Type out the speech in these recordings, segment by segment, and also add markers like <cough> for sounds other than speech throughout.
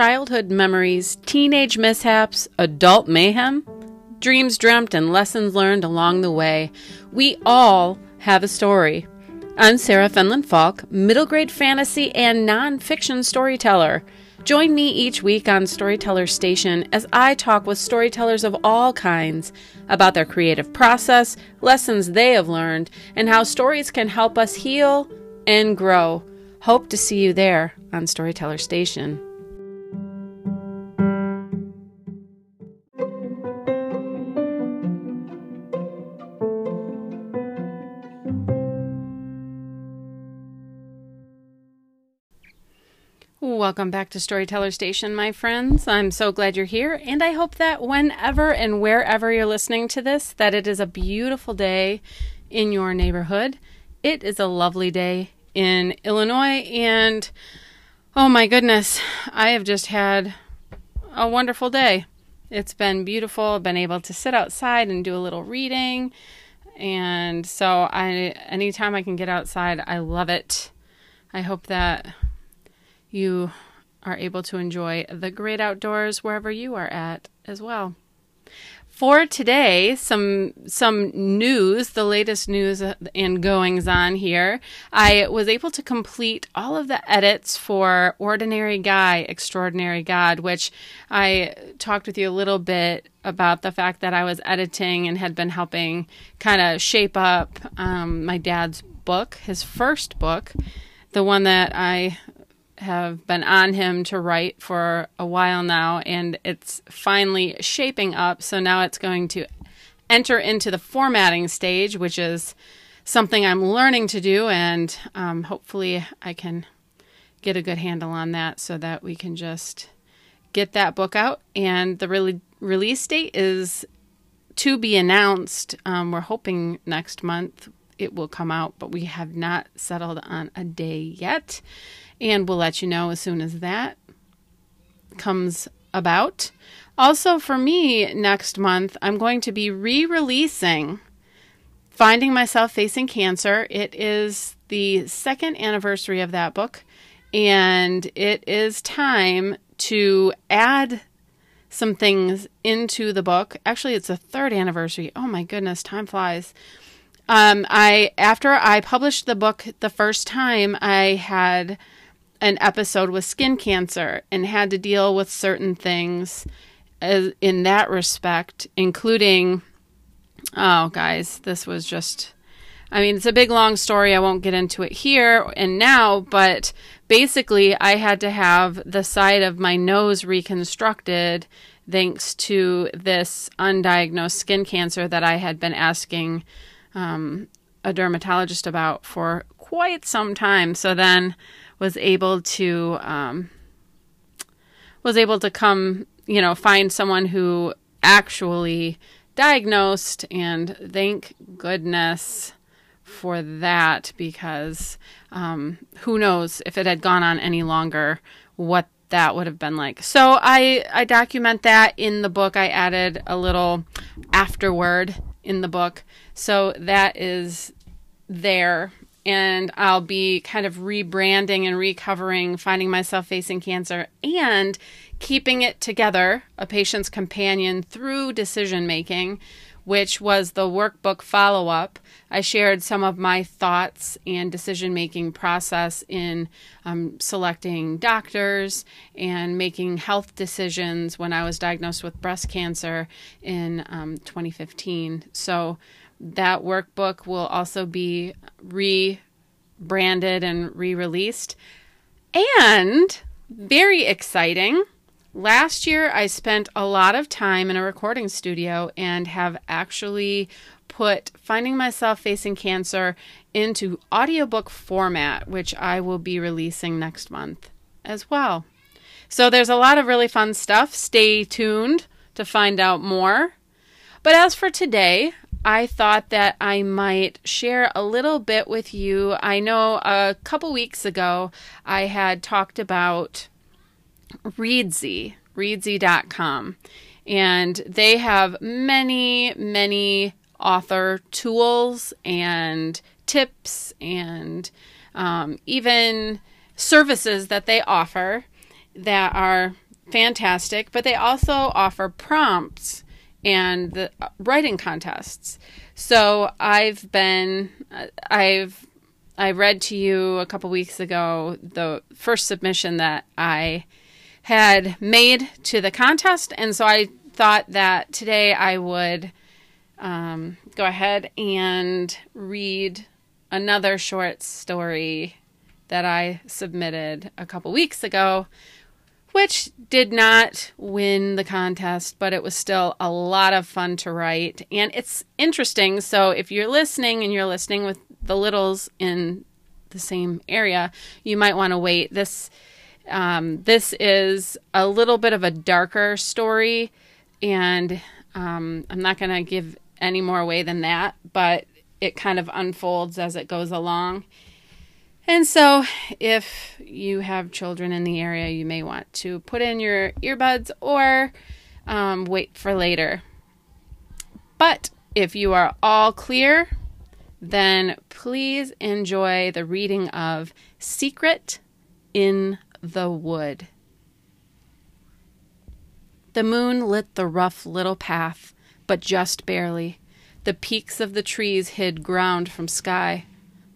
childhood memories, teenage mishaps, adult mayhem, dreams dreamt, and lessons learned along the way. We all have a story. I'm Sarah Fenlon Falk, middle grade fantasy and nonfiction storyteller. Join me each week on Storyteller Station as I talk with storytellers of all kinds about their creative process, lessons they have learned, and how stories can help us heal and grow. Hope to see you there on Storyteller Station. Welcome back to Storyteller Station, my friends. I'm so glad you're here, and I hope that whenever and wherever you're listening to this, that it is a beautiful day in your neighborhood. It is a lovely day in Illinois, and oh my goodness, I have just had a wonderful day. It's been beautiful. I've been able to sit outside and do a little reading, and so I anytime I can get outside, I love it. I hope that you are able to enjoy the great outdoors wherever you are at as well. For today, some some news, the latest news and goings on here. I was able to complete all of the edits for Ordinary Guy, Extraordinary God, which I talked with you a little bit about the fact that I was editing and had been helping kind of shape up um, my dad's book, his first book, the one that I have been on him to write for a while now, and it's finally shaping up. So now it's going to enter into the formatting stage, which is something I'm learning to do, and um, hopefully I can get a good handle on that so that we can just get that book out. And the re- release date is to be announced. Um, we're hoping next month it will come out, but we have not settled on a day yet and we'll let you know as soon as that comes about. Also, for me, next month, I'm going to be re releasing Finding Myself Facing Cancer. It is the second anniversary of that book, and it is time to add some things into the book. Actually, it's the third anniversary. Oh my goodness, time flies. Um, I after I published the book the first time, I had an episode with skin cancer and had to deal with certain things in that respect, including, oh, guys, this was just. I mean, it's a big long story. I won't get into it here and now, but basically, I had to have the side of my nose reconstructed thanks to this undiagnosed skin cancer that I had been asking um, a dermatologist about for quite some time. So then was able to um, was able to come, you know, find someone who actually diagnosed, and thank goodness for that because um, who knows if it had gone on any longer what that would have been like. So I I document that in the book. I added a little afterword in the book. So that is there and I'll be kind of rebranding and recovering finding myself facing cancer and keeping it together, a patient's companion through decision making, which was the workbook follow up. I shared some of my thoughts and decision making process in um, selecting doctors and making health decisions when I was diagnosed with breast cancer in um, 2015. So that workbook will also be rebranded and re released. And very exciting. Last year, I spent a lot of time in a recording studio and have actually put Finding Myself Facing Cancer into audiobook format, which I will be releasing next month as well. So there's a lot of really fun stuff. Stay tuned to find out more. But as for today, I thought that I might share a little bit with you. I know a couple weeks ago I had talked about Reedsy, reedsy.com, and they have many, many author tools and tips and um, even services that they offer that are fantastic, but they also offer prompts and the uh, writing contests. So I've been, uh, I've, I read to you a couple weeks ago the first submission that I had made to the contest, and so I thought that today I would um, go ahead and read another short story that I submitted a couple weeks ago, which did not win the contest, but it was still a lot of fun to write. And it's interesting. So if you're listening and you're listening with the littles in the same area, you might want to wait. This um, this is a little bit of a darker story, and um, I'm not going to give any more away than that, but it kind of unfolds as it goes along. And so, if you have children in the area, you may want to put in your earbuds or um, wait for later. But if you are all clear, then please enjoy the reading of Secret in the Wood. The moon lit the rough little path, but just barely. The peaks of the trees hid ground from sky.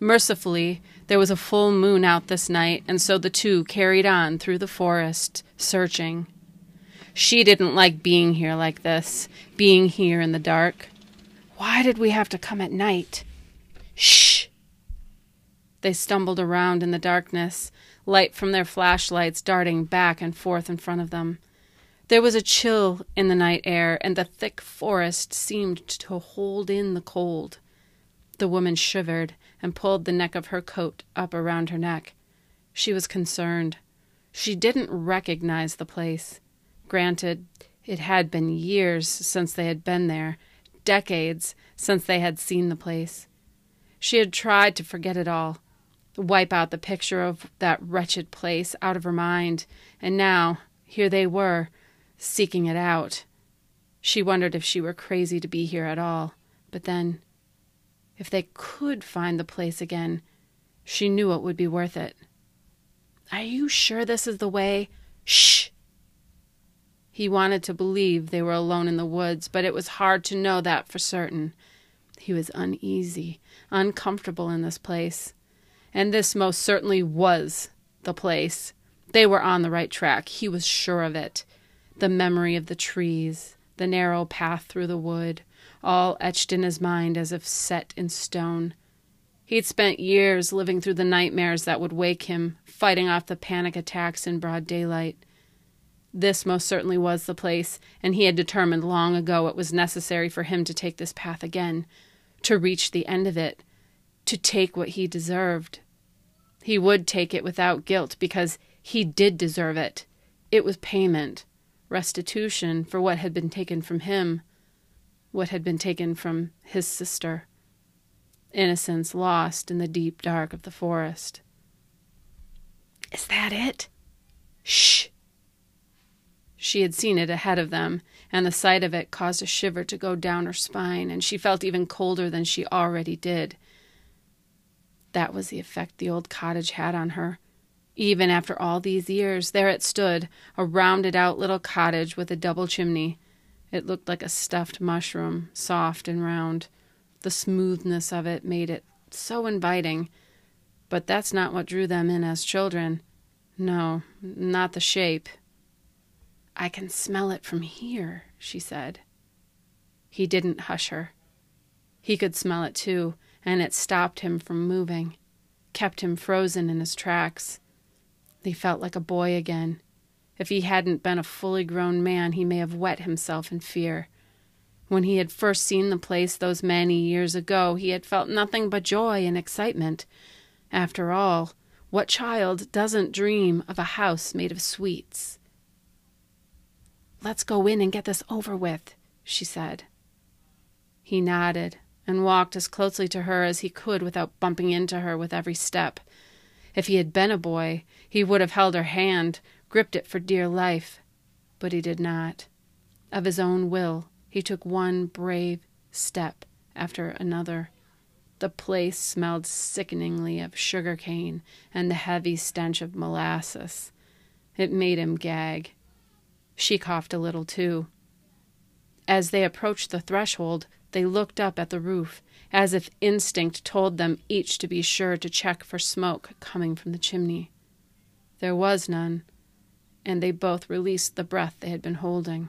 Mercifully, there was a full moon out this night, and so the two carried on through the forest, searching. She didn't like being here like this, being here in the dark. Why did we have to come at night? Shh! They stumbled around in the darkness, light from their flashlights darting back and forth in front of them. There was a chill in the night air, and the thick forest seemed to hold in the cold. The woman shivered and pulled the neck of her coat up around her neck. She was concerned. She didn't recognize the place. Granted, it had been years since they had been there, decades since they had seen the place. She had tried to forget it all, wipe out the picture of that wretched place out of her mind, and now here they were, seeking it out. She wondered if she were crazy to be here at all. But then, if they could find the place again, she knew it would be worth it. Are you sure this is the way? Shh! He wanted to believe they were alone in the woods, but it was hard to know that for certain. He was uneasy, uncomfortable in this place. And this most certainly was the place. They were on the right track. He was sure of it the memory of the trees, the narrow path through the wood, all etched in his mind as if set in stone. He'd spent years living through the nightmares that would wake him, fighting off the panic attacks in broad daylight. This most certainly was the place, and he had determined long ago it was necessary for him to take this path again, to reach the end of it, to take what he deserved. He would take it without guilt because he did deserve it. It was payment restitution for what had been taken from him, what had been taken from his sister. Innocence lost in the deep dark of the forest. Is that it? Shh! She had seen it ahead of them, and the sight of it caused a shiver to go down her spine, and she felt even colder than she already did. That was the effect the old cottage had on her. Even after all these years, there it stood, a rounded out little cottage with a double chimney. It looked like a stuffed mushroom, soft and round. The smoothness of it made it so inviting. But that's not what drew them in as children. No, not the shape. I can smell it from here, she said. He didn't hush her. He could smell it too, and it stopped him from moving, kept him frozen in his tracks. He felt like a boy again. If he hadn't been a fully grown man, he may have wet himself in fear. When he had first seen the place those many years ago, he had felt nothing but joy and excitement. After all, what child doesn't dream of a house made of sweets? Let's go in and get this over with, she said. He nodded and walked as closely to her as he could without bumping into her with every step. If he had been a boy, he would have held her hand, gripped it for dear life. But he did not. Of his own will, he took one brave step after another. The place smelled sickeningly of sugar cane and the heavy stench of molasses. It made him gag. She coughed a little too. As they approached the threshold, they looked up at the roof, as if instinct told them each to be sure to check for smoke coming from the chimney. There was none, and they both released the breath they had been holding.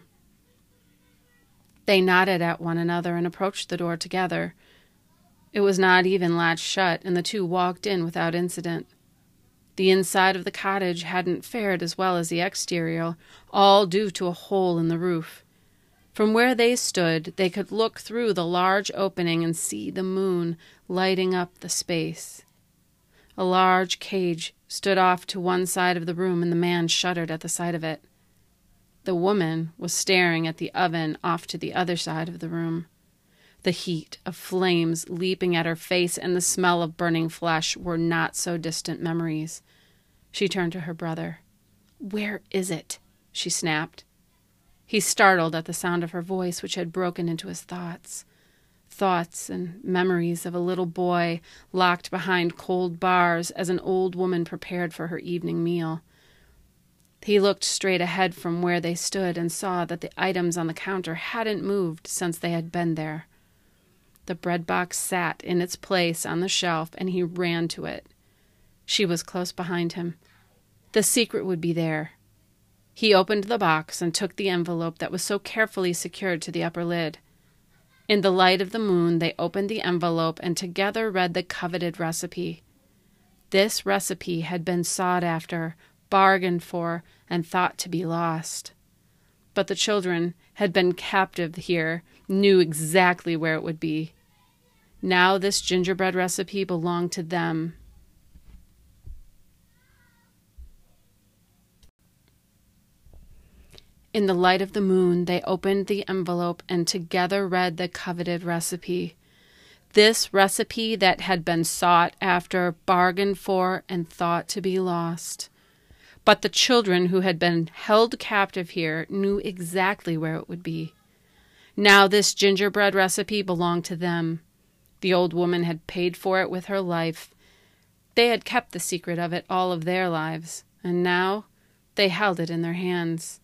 They nodded at one another and approached the door together. It was not even latched shut, and the two walked in without incident. The inside of the cottage hadn't fared as well as the exterior, all due to a hole in the roof. From where they stood, they could look through the large opening and see the moon lighting up the space. A large cage stood off to one side of the room, and the man shuddered at the sight of it. The woman was staring at the oven off to the other side of the room. The heat of flames leaping at her face and the smell of burning flesh were not so distant memories. She turned to her brother. Where is it? she snapped. He startled at the sound of her voice, which had broken into his thoughts. Thoughts and memories of a little boy locked behind cold bars as an old woman prepared for her evening meal. He looked straight ahead from where they stood and saw that the items on the counter hadn't moved since they had been there. The bread box sat in its place on the shelf, and he ran to it. She was close behind him. The secret would be there. He opened the box and took the envelope that was so carefully secured to the upper lid. In the light of the moon, they opened the envelope and together read the coveted recipe. This recipe had been sought after, bargained for, and thought to be lost. But the children had been captive here, knew exactly where it would be. Now this gingerbread recipe belonged to them. In the light of the moon, they opened the envelope and together read the coveted recipe. This recipe that had been sought after, bargained for, and thought to be lost. But the children who had been held captive here knew exactly where it would be. Now this gingerbread recipe belonged to them. The old woman had paid for it with her life. They had kept the secret of it all of their lives, and now they held it in their hands.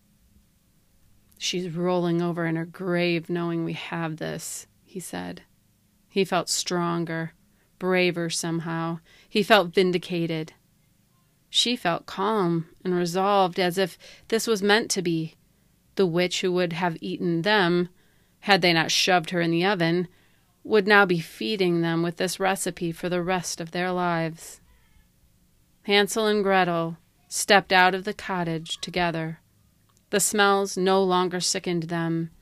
She's rolling over in her grave knowing we have this, he said. He felt stronger, braver somehow. He felt vindicated. She felt calm and resolved as if this was meant to be. The witch who would have eaten them, had they not shoved her in the oven, would now be feeding them with this recipe for the rest of their lives. Hansel and Gretel stepped out of the cottage together. The smells no longer sickened them.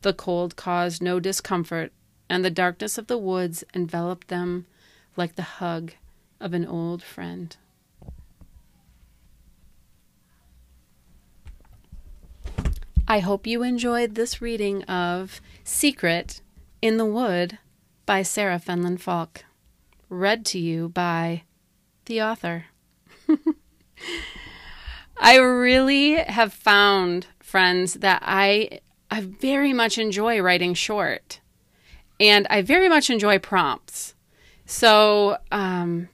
The cold caused no discomfort, and the darkness of the woods enveloped them like the hug of an old friend. I hope you enjoyed this reading of Secret in the Wood by Sarah Fenlon Falk, read to you by the author. <laughs> I really have found, friends, that I I very much enjoy writing short, and I very much enjoy prompts. So, um,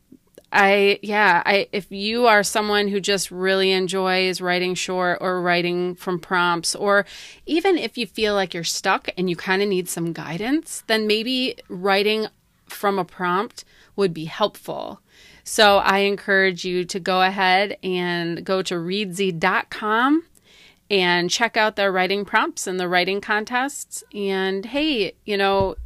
I yeah, I if you are someone who just really enjoys writing short or writing from prompts or even if you feel like you're stuck and you kind of need some guidance, then maybe writing from a prompt would be helpful. So I encourage you to go ahead and go to reedsy.com and check out their writing prompts and the writing contests. And hey, you know,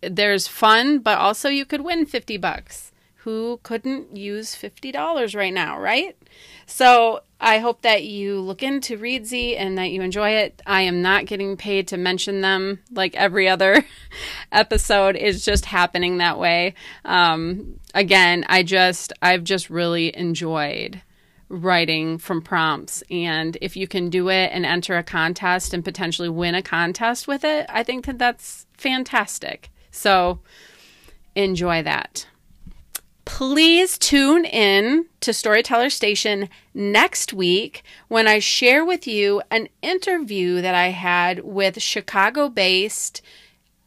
there's fun, but also you could win 50 bucks who couldn't use $50 right now, right? So I hope that you look into Reedsy and that you enjoy it. I am not getting paid to mention them like every other <laughs> episode is just happening that way. Um, again, I just, I've just really enjoyed writing from prompts. And if you can do it and enter a contest and potentially win a contest with it, I think that that's fantastic. So enjoy that. Please tune in to Storyteller Station next week when I share with you an interview that I had with Chicago based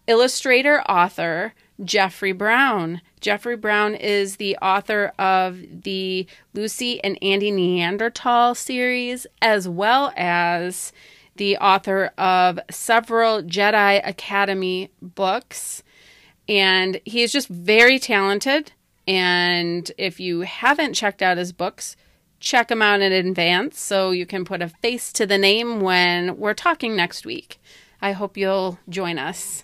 illustrator author Jeffrey Brown. Jeffrey Brown is the author of the Lucy and Andy Neanderthal series, as well as the author of several Jedi Academy books. And he is just very talented. And if you haven't checked out his books, check them out in advance so you can put a face to the name when we're talking next week. I hope you'll join us.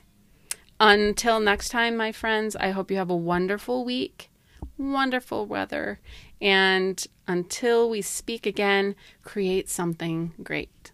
Until next time, my friends, I hope you have a wonderful week, wonderful weather, and until we speak again, create something great.